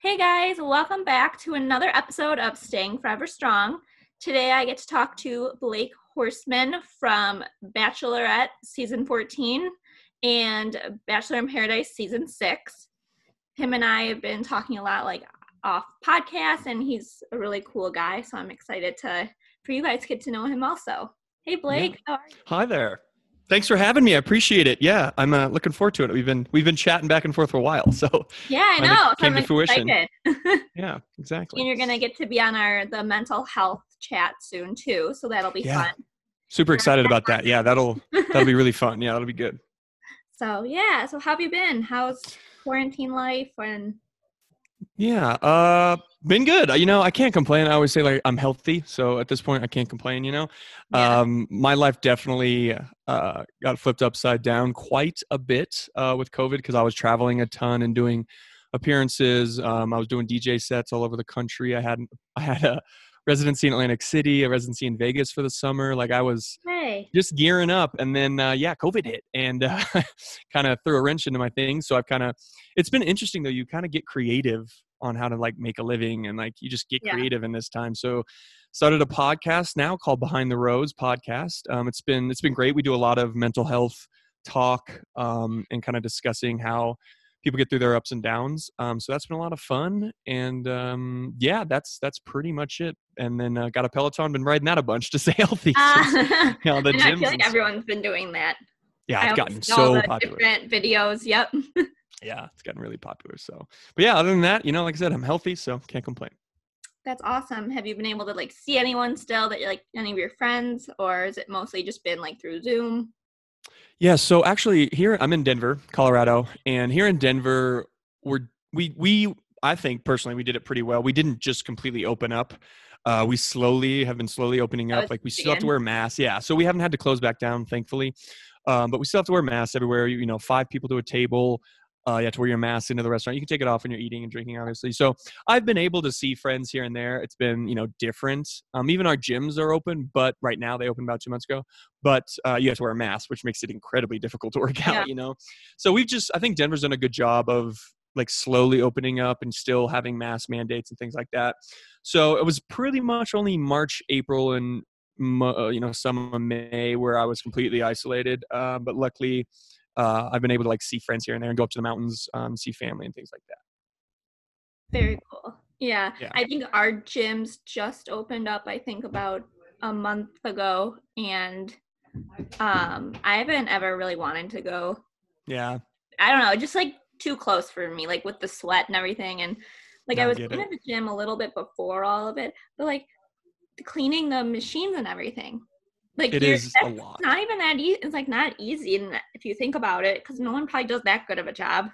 Hey guys, welcome back to another episode of Staying Forever Strong. Today I get to talk to Blake Horstmann from Bachelorette season 14 and Bachelor in Paradise season 6. Him and I have been talking a lot like off podcast and he's a really cool guy, so I'm excited to for you guys to get to know him also. Hey Blake, yeah. Hi there. Thanks for having me. I appreciate it. Yeah, I'm uh, looking forward to it. We've been we've been chatting back and forth for a while, so yeah, I know. Came to fruition. yeah, exactly. And you're gonna get to be on our the mental health chat soon too, so that'll be yeah. fun. Super excited about that. Yeah, that'll that'll be really fun. Yeah, that'll be good. So yeah, so how have you been? How's quarantine life and yeah, uh, been good. You know, I can't complain. I always say like I'm healthy, so at this point I can't complain. You know, yeah. um, my life definitely uh, got flipped upside down quite a bit uh, with COVID because I was traveling a ton and doing appearances. Um, I was doing DJ sets all over the country. I had I had a residency in Atlantic City, a residency in Vegas for the summer. Like I was hey. just gearing up, and then uh, yeah, COVID hit and uh, kind of threw a wrench into my thing. So I've kind of it's been interesting though. You kind of get creative on how to like make a living, and like you just get yeah. creative in this time. So started a podcast now called Behind the Rose Podcast. Um, it's been it's been great. We do a lot of mental health talk um, and kind of discussing how people get through their ups and downs. Um, so that's been a lot of fun, and um, yeah, that's that's pretty much it. And then uh, got a Peloton, been riding that a bunch to stay healthy. Uh, you know, the gyms I feel like everyone's been doing that. Yeah, it's gotten so popular. Different videos. Yep. yeah, it's gotten really popular. So, but yeah, other than that, you know, like I said, I'm healthy, so can't complain. That's awesome. Have you been able to like see anyone still that you like any of your friends, or is it mostly just been like through Zoom? Yeah, so actually here I'm in Denver, Colorado, and here in Denver we're we we I think personally we did it pretty well. We didn't just completely open up. Uh, we slowly have been slowly opening up. Like we still have to wear masks. Yeah, so we haven't had to close back down, thankfully. Um, but we still have to wear masks everywhere. You know, five people to a table. Uh, you have to wear your mask into the restaurant. You can take it off when you're eating and drinking, obviously. So I've been able to see friends here and there. It's been, you know, different. Um, even our gyms are open, but right now they opened about two months ago. But uh, you have to wear a mask, which makes it incredibly difficult to work out. Yeah. You know, so we've just, I think Denver's done a good job of like slowly opening up and still having mask mandates and things like that. So it was pretty much only March, April, and uh, you know some of May where I was completely isolated. Uh, but luckily uh, I've been able to like see friends here and there and go up to the mountains, um, see family and things like that. Very cool. Yeah. yeah. I think our gyms just opened up, I think about a month ago. And um, I haven't ever really wanted to go. Yeah. I don't know, just like too close for me, like with the sweat and everything. And like I was in the gym a little bit before all of it, but like cleaning the machines and everything. Like it is a lot. Not even that easy. It's like not easy, if you think about it, because no one probably does that good of a job.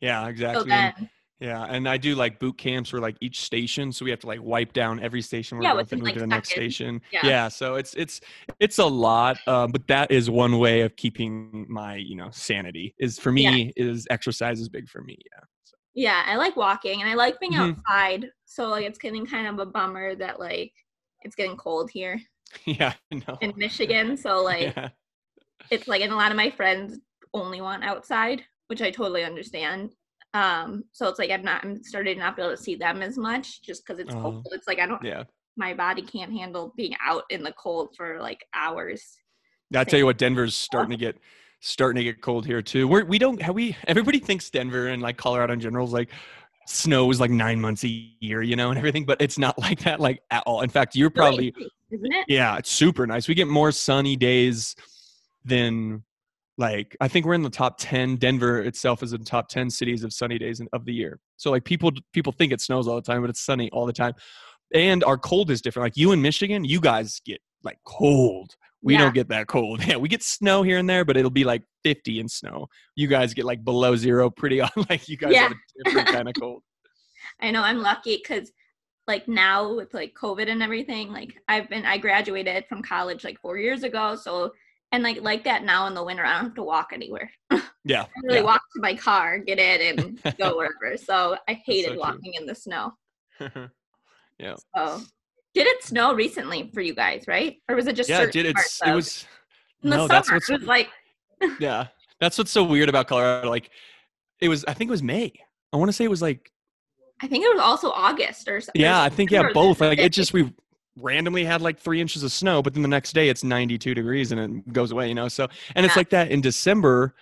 Yeah, exactly. So then, yeah, and I do like boot camps for like each station, so we have to like wipe down every station we're yeah, going like, to the next station. Yeah. yeah, so it's it's it's a lot, uh, but that is one way of keeping my you know sanity. Is for me yeah. is exercise is big for me. Yeah. So. Yeah, I like walking and I like being mm-hmm. outside. So like it's getting kind of a bummer that like it's getting cold here. Yeah, no. In Michigan, so like yeah. it's like and a lot of my friends only want outside, which I totally understand. Um, so it's like I'm not I'm starting not be able to see them as much just because it's uh, cold. It's like I don't yeah. My body can't handle being out in the cold for like hours. I tell you what, Denver's starting to get starting to get cold here too. We're, we don't have we everybody thinks Denver and like Colorado in general is like snow is like nine months a year, you know, and everything, but it's not like that like at all. In fact, you're probably isn't it? Yeah, it's super nice. We get more sunny days than like I think we're in the top 10 Denver itself is in the top 10 cities of sunny days of the year. So like people people think it snows all the time, but it's sunny all the time. And our cold is different. Like you in Michigan, you guys get like cold. We yeah. don't get that cold. Yeah, we get snow here and there, but it'll be like 50 in snow. You guys get like below zero pretty on like you guys yeah. have a different kind of cold. I know I'm lucky because like now with like covid and everything like i've been i graduated from college like four years ago so and like like that now in the winter i don't have to walk anywhere. Yeah I really yeah. walk to my car get in and go wherever so i hated so walking in the snow. Yeah. So did it snow recently for you guys right? Or was it just yeah it did. It's it was in the no, summer that's what's, it was like yeah that's what's so weird about colorado like it was i think it was may. I want to say it was like I think it was also August or something. Yeah, I think yeah, both. Like it just we randomly had like three inches of snow, but then the next day it's 92 degrees and it goes away, you know. So and it's like that in December.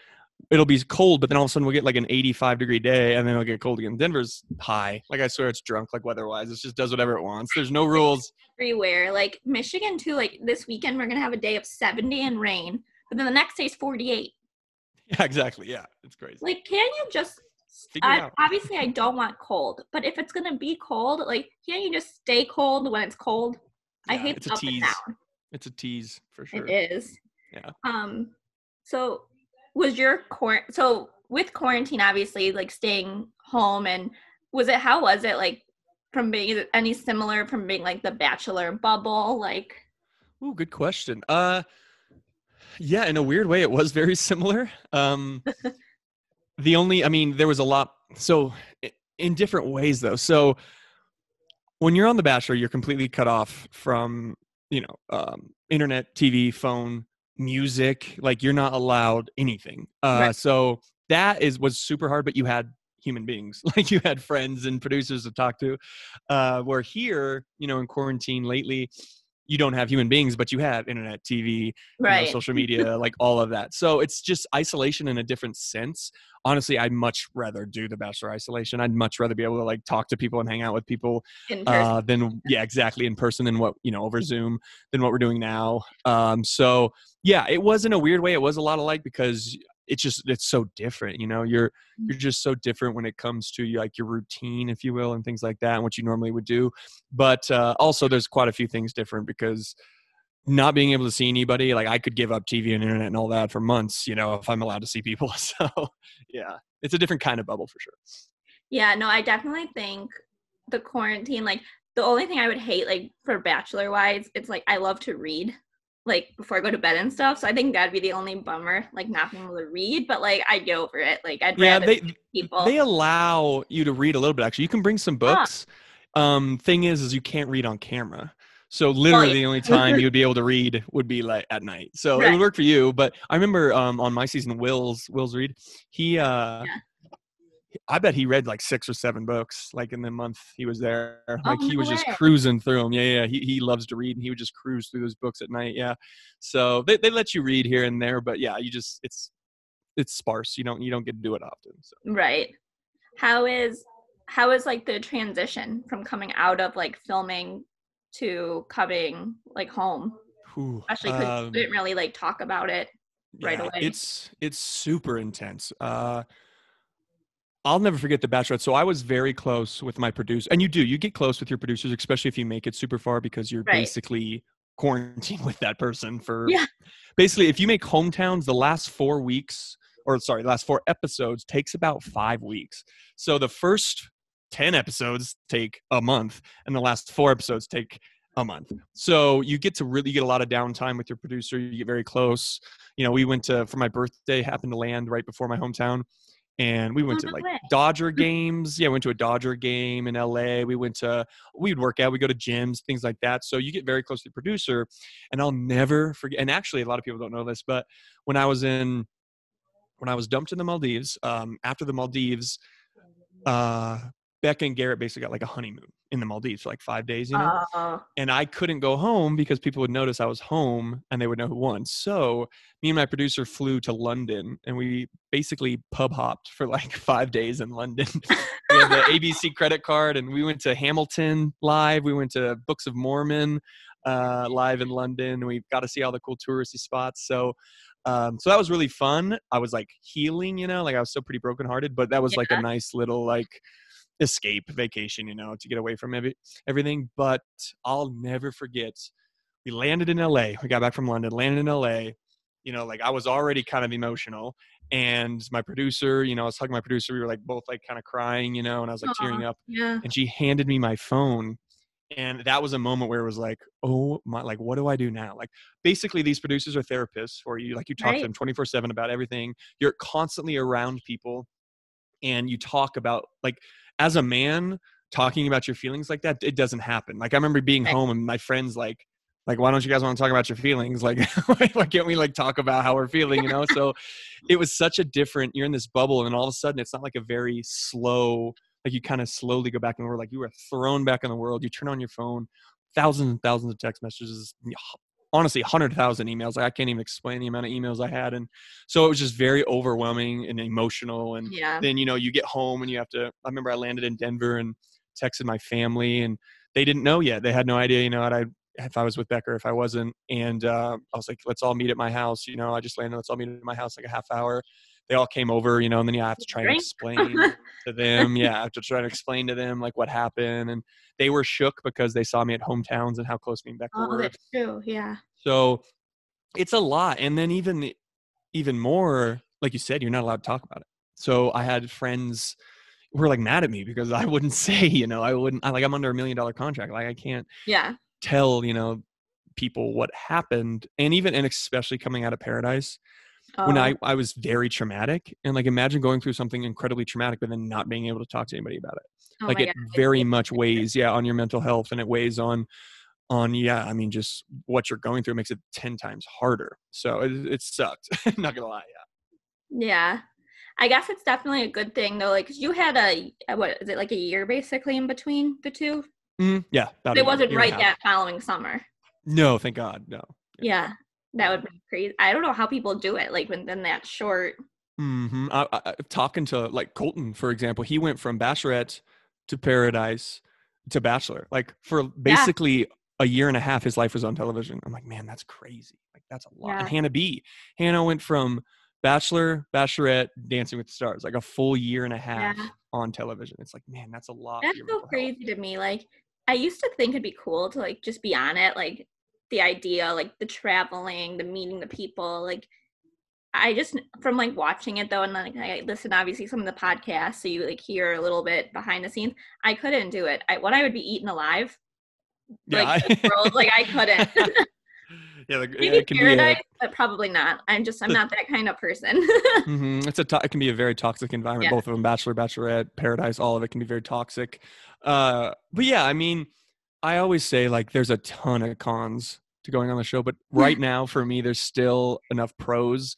It'll be cold, but then all of a sudden we'll get like an 85 degree day, and then it'll get cold again. Denver's high. Like I swear, it's drunk. Like weather-wise, it just does whatever it wants. There's no rules everywhere. Like Michigan too. Like this weekend, we're gonna have a day of 70 and rain, but then the next day is 48. Yeah, exactly. Yeah, it's crazy. Like, can you just I, obviously I don't want cold, but if it's gonna be cold, like can't you just stay cold when it's cold? Yeah, I hate it's a tease. It's a tease for sure. It is. Yeah. Um. So, was your quar- so with quarantine, obviously, like staying home, and was it how was it like from being any similar from being like the bachelor bubble? Like, oh, good question. Uh, yeah, in a weird way, it was very similar. Um. the only i mean there was a lot so in different ways though so when you're on the bachelor you're completely cut off from you know um, internet tv phone music like you're not allowed anything uh, right. so that is was super hard but you had human beings like you had friends and producers to talk to uh, where here you know in quarantine lately you don't have human beings, but you have internet, TV, right. you know, social media, like all of that. So it's just isolation in a different sense. Honestly, I'd much rather do the bachelor isolation. I'd much rather be able to like talk to people and hang out with people uh, than yeah, exactly in person than what you know over Zoom than what we're doing now. Um, so yeah, it was in a weird way. It was a lot alike because it's just it's so different you know you're mm. you're just so different when it comes to like your routine if you will and things like that and what you normally would do but uh, also there's quite a few things different because not being able to see anybody like i could give up tv and internet and all that for months you know if i'm allowed to see people so yeah it's a different kind of bubble for sure yeah no i definitely think the quarantine like the only thing i would hate like for bachelor wise it's like i love to read like before I go to bed and stuff. So I think that'd be the only bummer, like not being able to read. But like I'd get over it. Like I'd yeah, they people. They allow you to read a little bit. Actually, you can bring some books. Huh. Um, thing is, is you can't read on camera. So literally, the only time you would be able to read would be like at night. So right. it would work for you. But I remember um, on my season, Will's Will's read. He uh, yeah. I bet he read like six or seven books, like in the month he was there. Like oh, he was just cruising through them. Yeah, yeah. He he loves to read, and he would just cruise through those books at night. Yeah. So they they let you read here and there, but yeah, you just it's it's sparse. You don't you don't get to do it often. So. Right. How is how is like the transition from coming out of like filming to coming like home? Ooh, Especially because um, we didn't really like talk about it right yeah, away. It's it's super intense. Uh I'll never forget the Bachelorette. So I was very close with my producer, and you do. You get close with your producers, especially if you make it super far, because you're right. basically quarantined with that person for. Yeah. Basically, if you make hometowns, the last four weeks, or sorry, the last four episodes takes about five weeks. So the first ten episodes take a month, and the last four episodes take a month. So you get to really get a lot of downtime with your producer. You get very close. You know, we went to for my birthday, happened to land right before my hometown and we went oh, to like. Dodger games. Yeah, we went to a Dodger game in LA. We went to we'd work out, we go to gyms, things like that. So you get very close to the producer. And I'll never forget and actually a lot of people don't know this, but when I was in when I was dumped in the Maldives, um, after the Maldives, uh, Becca and Garrett basically got like a honeymoon in the Maldives for like five days, you know? Uh, and I couldn't go home because people would notice I was home and they would know who won. So me and my producer flew to London and we basically pub hopped for like five days in London. we had the ABC credit card and we went to Hamilton live. We went to Books of Mormon uh, live in London. We got to see all the cool touristy spots. So um, so that was really fun. I was like healing, you know, like I was still pretty brokenhearted, but that was yeah. like a nice little like escape vacation, you know, to get away from every, everything. But I'll never forget. We landed in LA. We got back from London, landed in LA. You know, like I was already kind of emotional. And my producer, you know, I was talking to my producer. We were like both like kind of crying, you know, and I was like Aww, tearing up. Yeah. And she handed me my phone. And that was a moment where it was like, oh my, like, what do I do now? Like, basically, these producers are therapists for you. Like, you talk right. to them 24 7 about everything. You're constantly around people and you talk about, like, as a man talking about your feelings like that it doesn't happen. Like i remember being home and my friends like like why don't you guys want to talk about your feelings? Like why can't we like talk about how we're feeling? You know? So it was such a different you're in this bubble and all of a sudden it's not like a very slow like you kind of slowly go back in the world like you were thrown back in the world. You turn on your phone thousands and thousands of text messages honestly 100000 emails. Like i can't even explain the amount of emails i had. And so it was just very overwhelming and emotional. And Yeah. then you know you get home and you have to i remember i landed in denver and texted my family and they didn't know yet. They had no idea you know i if i was with Becca if i wasn't. And uh, i was like let's all meet at my house you know i just landed let's all meet at my house like a half hour they all came over you know and then you have to try and explain to them yeah i have to try to explain to them like what happened and they were shook because they saw me at hometowns and how close me and Becca Oh, were that's true. Yeah. so it's a lot. And then even even more, like you said, you're not allowed to talk about it. So I had friends who were like mad at me because I wouldn't say, you know, I wouldn't I like I'm under a million dollar contract. Like I can't Yeah. tell, you know, people what happened. And even and especially coming out of paradise when Oh, I, I was very traumatic and like imagine going through something incredibly traumatic but then not being able to talk to anybody about it oh like it God. very much weighs yeah on your mental health and it weighs on on yeah i mean just what you're going through makes it 10 times harder so it, it sucked not gonna lie yeah Yeah. I guess it's definitely a good thing though. Like 'cause you had a what is it like a year basically in between the two? Mhm, yeah It wasn't right that following summer. no thank god no Yeah. That would be crazy. I don't know how people do it like within that short. Mm-hmm. I, I, talking to like colton for example he went from bachelorette to paradise to bachelor like for basically a year and a half his life was on television i'm like man that's crazy like that's a lot and hannah b hannah went from bachelor bachelorette dancing with the stars like a full year and a half Yeah. on television it's like man that's a lot That's so mental health. crazy to me. Like I used to think it'd be cool to like just be on it, like the idea, like the traveling, the meeting the people, like I just from like watching it though, and like, I listen obviously some of the podcasts, so you like hear a little bit behind the scenes. I couldn't do it. I when I would be eaten alive, yeah like I- world, like I couldn't. yeah, the, Maybe it can be a, paradise, but probably not. I'm just I'm not that kind of person. Mhm. It's a to- it can be a very toxic environment. Yeah. Both of them, Bachelor, Bachelorette, Paradise, all of it can be very toxic. Uh, but yeah, I mean, I always say like there's a ton of cons to going on the show, but right now for me, there's still enough pros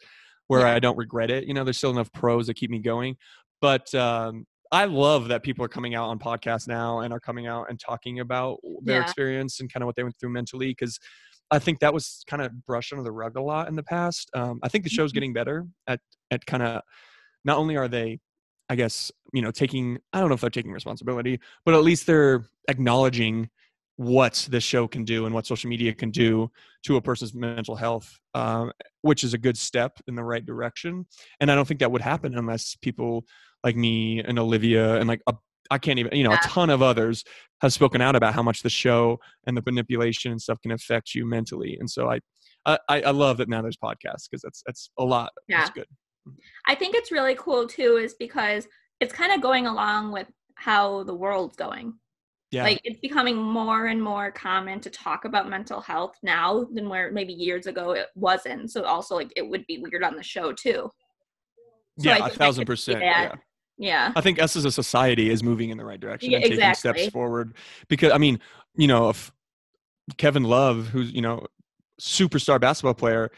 where Yeah. I don't regret it. You know, there's still enough pros that keep me going. But um, I love that people are coming out on podcasts now and are coming out and talking about their Yeah. experience and kind of what they went through mentally because. I think that was kind of brushed under the rug a lot in the past. Um, I think the show's Mhm. getting better at at kind of not only are they i guess you know taking i don't know if they're taking responsibility but at least they're acknowledging what the show can do and what social media can do to a person's mental health um, which is a good step in the right direction. And i don't think that would happen unless people like me and olivia and like a, i can't even you know a ton of others have spoken out about how much the show and the manipulation and stuff can affect you mentally. And so i i, I love that now there's podcasts because that's that's a lot that's good. I think it's really cool too, is because it's kind of going along with how the world's going. Yeah Like it's becoming more and more common to talk about mental health now than where maybe years ago it wasn't. So also like it would be weird on the show too. So yeah, a thousand percent. Yeah. Yeah. I think us as a society is moving in the right direction Yeah, and taking exactly. steps forward. Because I mean, you know, if Kevin Love, who's you know, superstar basketball player,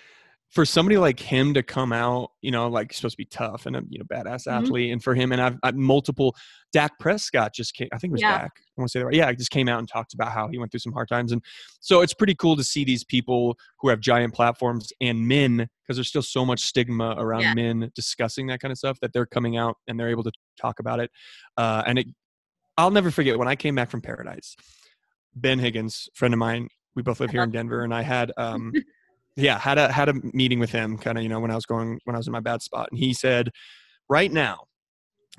for somebody like him to come out, you know, like supposed to be tough and a you know badass Mhm. athlete, and for him and I've, I've multiple. Dak Prescott just came. I think it was Yeah. Dak. I want to say that right. Yeah, just came out and talked about how he went through some hard times, and so it's pretty cool to see these people who have giant platforms and men because there's still so much stigma around Yeah. men discussing that kind of stuff that they're coming out and they're able to talk about it. Uh, and it, I'll never forget when I came back from Paradise. Ben Higgins, friend of mine, we both live here in Denver, and I had um, yeah had a had a meeting with him kind of you know when i was going when i was in my bad spot and he said right now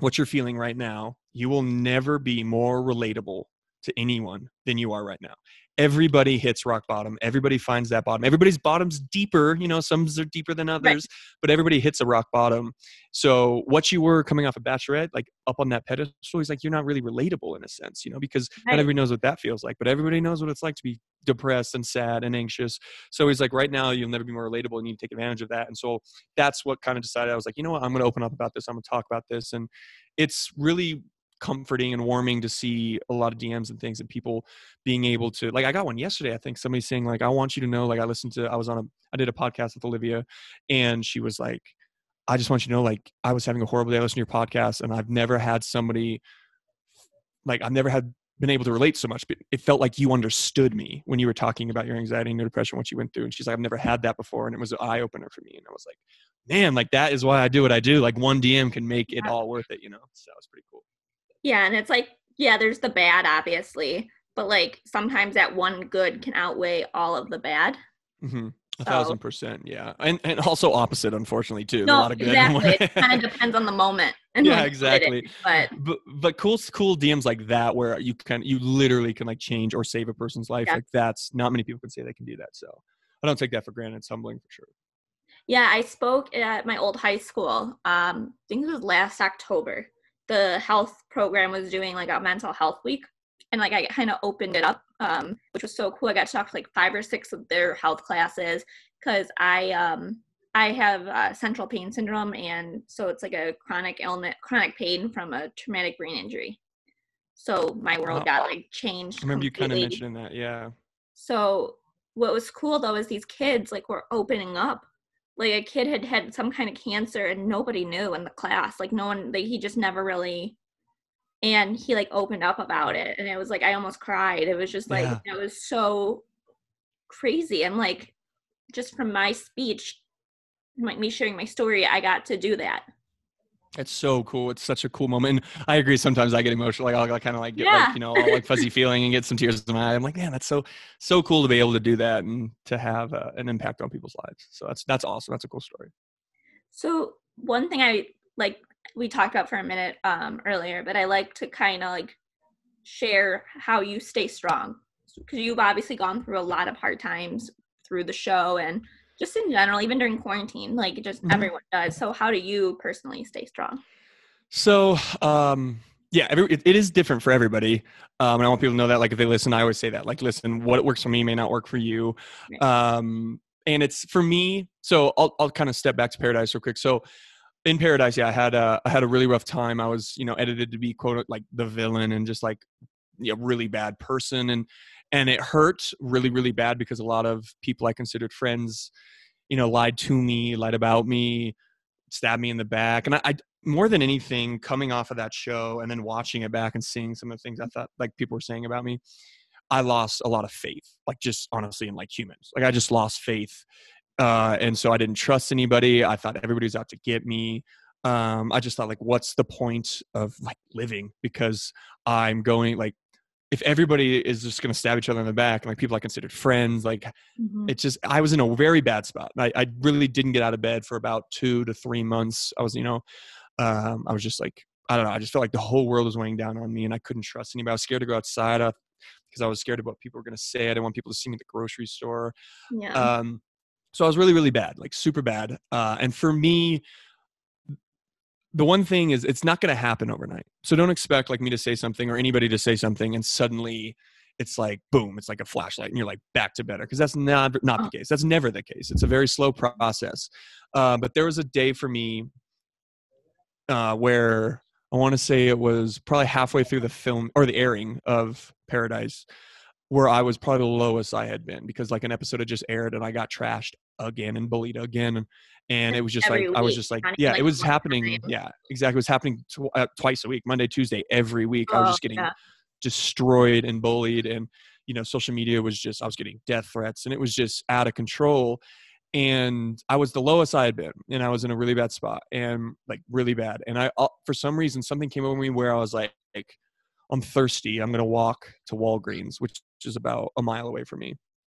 what you're feeling right now you will never be more relatable to anyone than you are right now. Everybody hits rock bottom. Everybody finds that bottom. Everybody's bottom's deeper you know some are deeper than others but everybody hits a rock bottom. So what you were coming off a bachelorette like up on that pedestal he's like you're not really relatable in a sense you know because Right. not everybody knows what that feels like but everybody knows what it's like to be depressed and sad and anxious so he's like, right now, you'll never be more relatable. and You need to take advantage of that. And so that's what kind of decided. I was like, you know what? I'm going to open up about this. I'm going to talk about this. And it's really comforting and warming to see a lot of DMs and things and people being able to like I got one yesterday I think somebody saying like I want you to know like I listened to I was on a I did a podcast with Olivia and she was like I just want you to know like I was having a horrible day I listened to your podcast and I've never had somebody like I've never had been able to relate so much, but it felt like you understood me when you were talking about your anxiety and your depression, what you went through. And she's like, I've never had that before. And it was an eye opener for me. And I was like, man, like that is why I do what I do. Like one DM can make it all worth it, you know? So it's pretty cool. Yeah. And it's like, yeah, there's the bad, obviously, but like sometimes that one good can outweigh all of the bad. Mm-hmm. A so, thousand percent, yeah, and and also opposite, unfortunately, too. No, a lot of good. exactly. it kind of depends on the moment. Yeah, exactly. but but but cool cool DMs like that where you can you literally can like change or save a person's life. Yeah. Like that's not many people can say they can do that. So I don't take that for granted. It's humbling for sure. Yeah, I spoke at my old high school. Um, I think it was last October. The health program was doing like a mental health week, and like I kind of opened it up um, which was so cool. I got to talk to like five or six of their health classes because I um, I have uh, central pain syndrome, and so it's like a chronic ailment, chronic pain from a traumatic brain injury. So my world got like changed. I remember completely. you kind of mentioning that, yeah. So what was cool though is these kids like were opening up. Like a kid had had some kind of cancer and nobody knew in the class. Like no one, like he just never really and he like opened up about it and it was like i almost cried it was just like yeah. it was so crazy and like just from my speech like me sharing my story i got to do that it's so cool. It's such a cool moment. And I agree. Sometimes I get emotional. Like I'll kind of like get yeah. like, you know, all like fuzzy feeling and get some tears in my eye. I'm like, man, that's so, so cool to be able to do that and to have uh, an impact on people's lives. So that's, that's awesome. That's a cool story. So one thing I like we talked about for a minute um, earlier, but I like to kind of like share how you stay strong because you've obviously gone through a lot of hard times through the show and just in general, even during quarantine, like just mm-hmm. everyone does. So, how do you personally stay strong? So, um, yeah, every, it, it is different for everybody. Um, and I want people to know that, like, if they listen, I always say that, like, listen, what works for me may not work for you. Right. Um, and it's for me. So I'll, I'll kind of step back to paradise real quick. So in paradise yeah i had a i had a really rough time i was you know edited to be quote like the villain and just like a really bad person and and it hurt really really bad because a lot of people i considered friends you know lied to me lied about me stabbed me in the back and I, I more than anything coming off of that show and then watching it back and seeing some of the things i thought like people were saying about me i lost a lot of faith like just honestly in like humans like i just lost faith uh, and so I didn't trust anybody. I thought everybody was out to get me. Um, I just thought like, what's the point of like living? Because I'm going like, if everybody is just going to stab each other in the back, like people I considered friends, like mm-hmm. it's just, I was in a very bad spot. I, I really didn't get out of bed for about two to three months. I was, you know, um, I was just like, I don't know. I just felt like the whole world was weighing down on me and I couldn't trust anybody. I was scared to go outside because I was scared of what people were going to say. I didn't want people to see me at the grocery store. Yeah. Um, so I was really, really bad, like super bad. Uh, and for me, the one thing is it's not going to happen overnight. So don't expect like me to say something or anybody to say something and suddenly it's like boom, it's like a flashlight and you're like back to better because that's not not the oh. case. That's never the case. It's a very slow process. Uh, but there was a day for me uh, where I want to say it was probably halfway through the film or the airing of Paradise where I was probably the lowest I had been because like an episode had just aired and I got trashed again and bullied again and, and it was just every like week, I was just like yeah like it was happening time. yeah exactly it was happening tw- uh, twice a week Monday Tuesday every week oh, I was oh, just getting yeah. destroyed and bullied and you know social media was just I was getting death threats and it was just out of control and I was the lowest I had been and I was in a really bad spot and like really bad and I uh, for some reason something came over me where I was like, like I'm thirsty. I'm going to walk to Walgreens, which is about a mile away from me.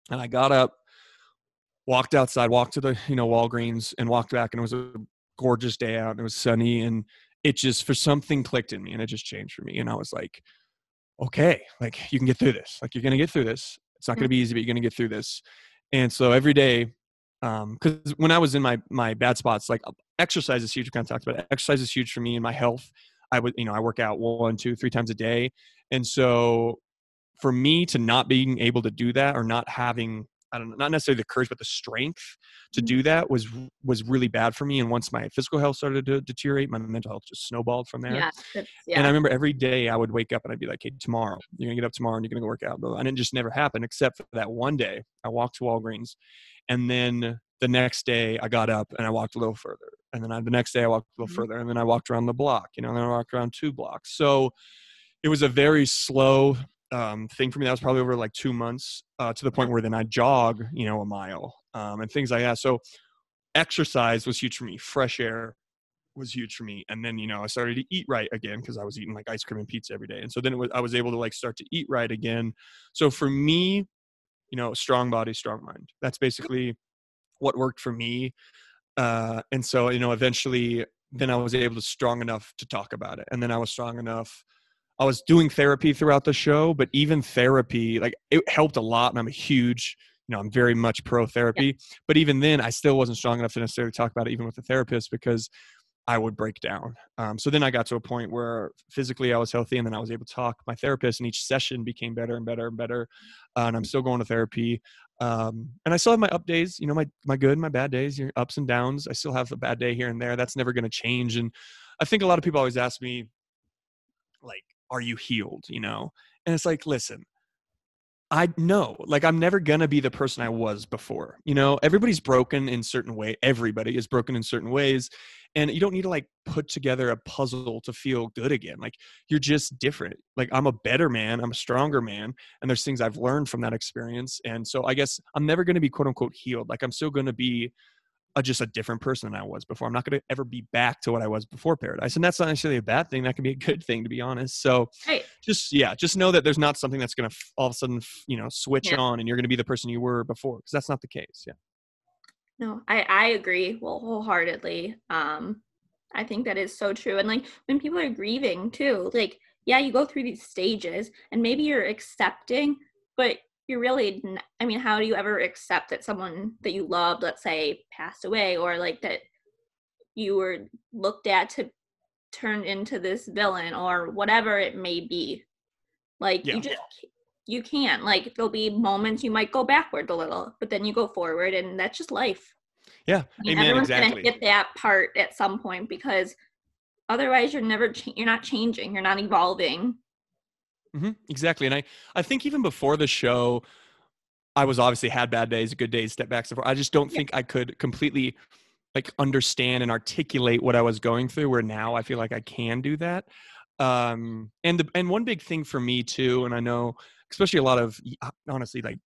And I got up, walked outside, walked to the, you know, Walgreens and walked back and it was a gorgeous day out and it was sunny and it just for something clicked in me and it just changed for me and I was like, okay, like you can get through this. Like you're going to get through this. It's not going to be easy, but you're going to get through this. And so every day um because when i was in my my bad spots like exercise is huge we kind of talked about it. exercise is huge for me and my health I would, you know, I work out one, two, three times a day. And so for me to not being able to do that or not having, I don't know, not necessarily the courage, but the strength to do mm-hmm. that was, was really bad for me. And once my physical health started to deteriorate, my mental health just snowballed from there. Yeah, yeah. And I remember every day I would wake up and I'd be like, hey, tomorrow, you're going to get up tomorrow and you're going to go work out. And it just never happened except for that one day I walked to Walgreens and then the next day I got up and I walked a little further. And then I, the next day I walked a little mm-hmm. further and then I walked around the block, you know, and then I walked around two blocks. So it was a very slow um, thing for me. That was probably over like two months uh, to the point where then I jog, you know, a mile um, and things like that. So exercise was huge for me. Fresh air was huge for me. And then, you know, I started to eat right again because I was eating like ice cream and pizza every day. And so then was, I was able to like start to eat right again. So for me, you know, strong body, strong mind. That's basically what worked for me. Uh, and so, you know, eventually then I was able to strong enough to talk about it. And then I was strong enough I was doing therapy throughout the show, but even therapy, like it helped a lot. And I'm a huge, you know, I'm very much pro therapy. Yeah. But even then, I still wasn't strong enough to necessarily talk about it, even with the therapist, because I would break down. Um, so then I got to a point where physically I was healthy, and then I was able to talk my therapist, and each session became better and better and better. Uh, and I'm still going to therapy. Um, and I still have my up days, you know, my my good, my bad days, your ups and downs. I still have a bad day here and there. That's never going to change. And I think a lot of people always ask me, like, are you healed you know and it's like listen I know, like I'm never gonna be the person I was before. You know, everybody's broken in certain way. Everybody is broken in certain ways, and you don't need to like put together a puzzle to feel good again. Like you're just different. Like I'm a better man. I'm a stronger man, and there's things I've learned from that experience. And so I guess I'm never gonna be quote unquote healed. Like I'm still gonna be a, just a different person than I was before. I'm not going to ever be back to what I was before Paradise, and that's not necessarily a bad thing. That can be a good thing, to be honest. So, right. just yeah, just know that there's not something that's going to all of a sudden you know switch yeah. on, and you're going to be the person you were before, because that's not the case. Yeah. No, I I agree well wholeheartedly. Um, I think that is so true, and like when people are grieving too, like yeah, you go through these stages, and maybe you're accepting, but you're really i mean how do you ever accept that someone that you loved let's say passed away or like that you were looked at to turn into this villain or whatever it may be? Like yeah. you just you can't. Like there'll be moments you might go backward a little but then you go forward and that's just life. Yeah. I mean, everyone's exactly. gonna hit that part at some point because otherwise you're never ch- you're not changing. You're not evolving Mm-hmm, exactly. And I, I think even before the show, I was obviously had bad days, good days, step backs. I just don't yeah. think I could completely like understand and articulate what I was going through. Where now I feel like I can do that. Um, and the and one big thing for me too, and I know especially a lot of honestly like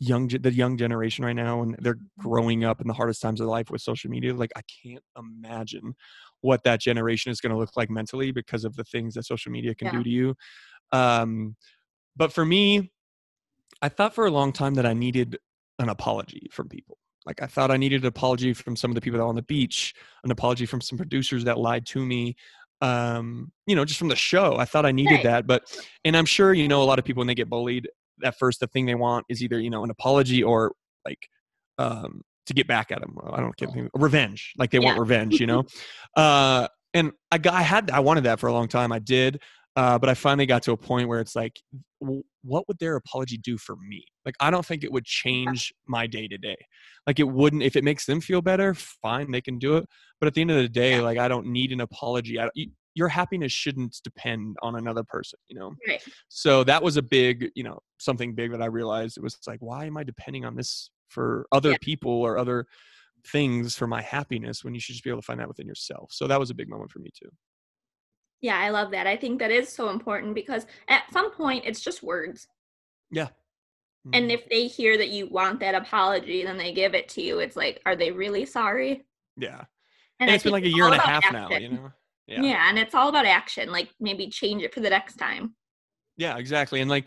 young the young generation right now and they're growing up in the hardest times of life with social media like i can't imagine what that generation is going to look like mentally because of the things that social media can yeah. do to you um, but for me, I thought for a long time that I needed an apology from people. Like I thought I needed an apology from some of the people that were on the beach, an apology from some producers that lied to me. Um, you know, just from the show. I thought I needed that. But and I'm sure, you know, a lot of people when they get bullied, at first the thing they want is either, you know, an apology or like um to get back at them. I don't get anything revenge. Like they yeah. want revenge, you know? uh and I got I had I wanted that for a long time. I did. Uh, but I finally got to a point where it's like, what would their apology do for me? Like, I don't think it would change my day to day. Like, it wouldn't, if it makes them feel better, fine, they can do it. But at the end of the day, like, I don't need an apology. I, your happiness shouldn't depend on another person, you know? Right. So that was a big, you know, something big that I realized. It was like, why am I depending on this for other yeah. people or other things for my happiness when you should just be able to find that within yourself? So that was a big moment for me too. Yeah, I love that. I think that is so important because at some point it's just words. Yeah. Mm-hmm. And if they hear that you want that apology, then they give it to you. It's like, are they really sorry? Yeah. And, and it's been like a year and a half action. now, you know? Yeah. yeah. And it's all about action. Like maybe change it for the next time. Yeah, exactly. And like,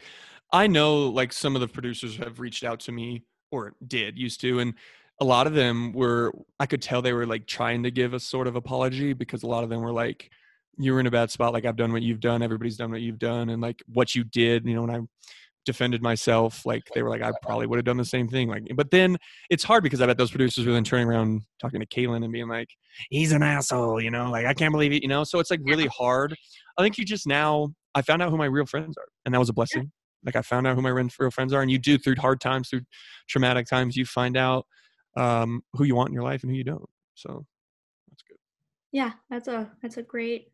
I know like some of the producers have reached out to me or did used to. And a lot of them were, I could tell they were like trying to give a sort of apology because a lot of them were like, you were in a bad spot like i've done what you've done everybody's done what you've done and like what you did you know when i defended myself like they were like i probably would have done the same thing like but then it's hard because i bet those producers were then turning around talking to Caelynn and being like he's an asshole you know like i can't believe it you know so it's like really hard. I think you just now i found out who my real friends are and that was a blessing. Like i found out who my real friends are and you do through hard times through traumatic times you find out um, who you want in your life and who you don't so that's good. Yeah that's a that's a great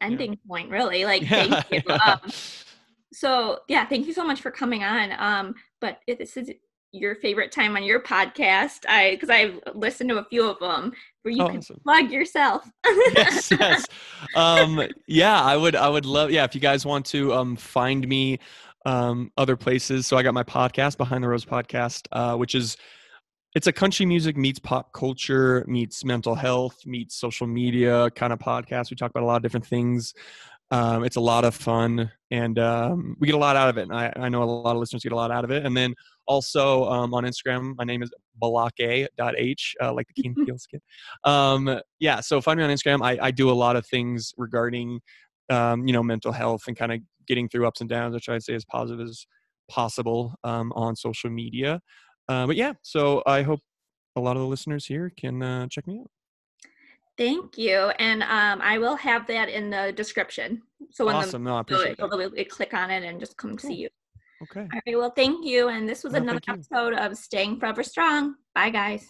ending yeah. point really like thank you um, so yeah thank you so much for coming on um but this is your favorite time on your podcast. I because I've listened to a few of them where you Oh, can awesome. plug yourself. yes, yes. Um, yeah, I would, I would love, yeah, if you guys want to um, find me um, other places. So I got my podcast, Behind the Rose podcast, uh, which is, it's a country music meets pop culture, meets mental health, meets social media kind of podcast. We talk about a lot of different things. Um, it's a lot of fun and um, we get a lot out of it. And I, I know a lot of listeners get a lot out of it. And then also um, on Instagram, my name is balake.h, uh, like the Key and Peele skit. Um, yeah, so find me on Instagram. I, I do a lot of things regarding, um, you know, mental health and kind of getting through ups and downs, which I'd say as positive as possible um, on social media. Uh, but yeah, so I hope a lot of the listeners here can uh, check me out. Thank you, and um, I will have that in the description. So when Awesome. No, I the appreciate so be- click on it and just come Cool. see you. Okay. All right. Well, thank you, and this was No, another episode of Staying Forever Strong. Bye, guys.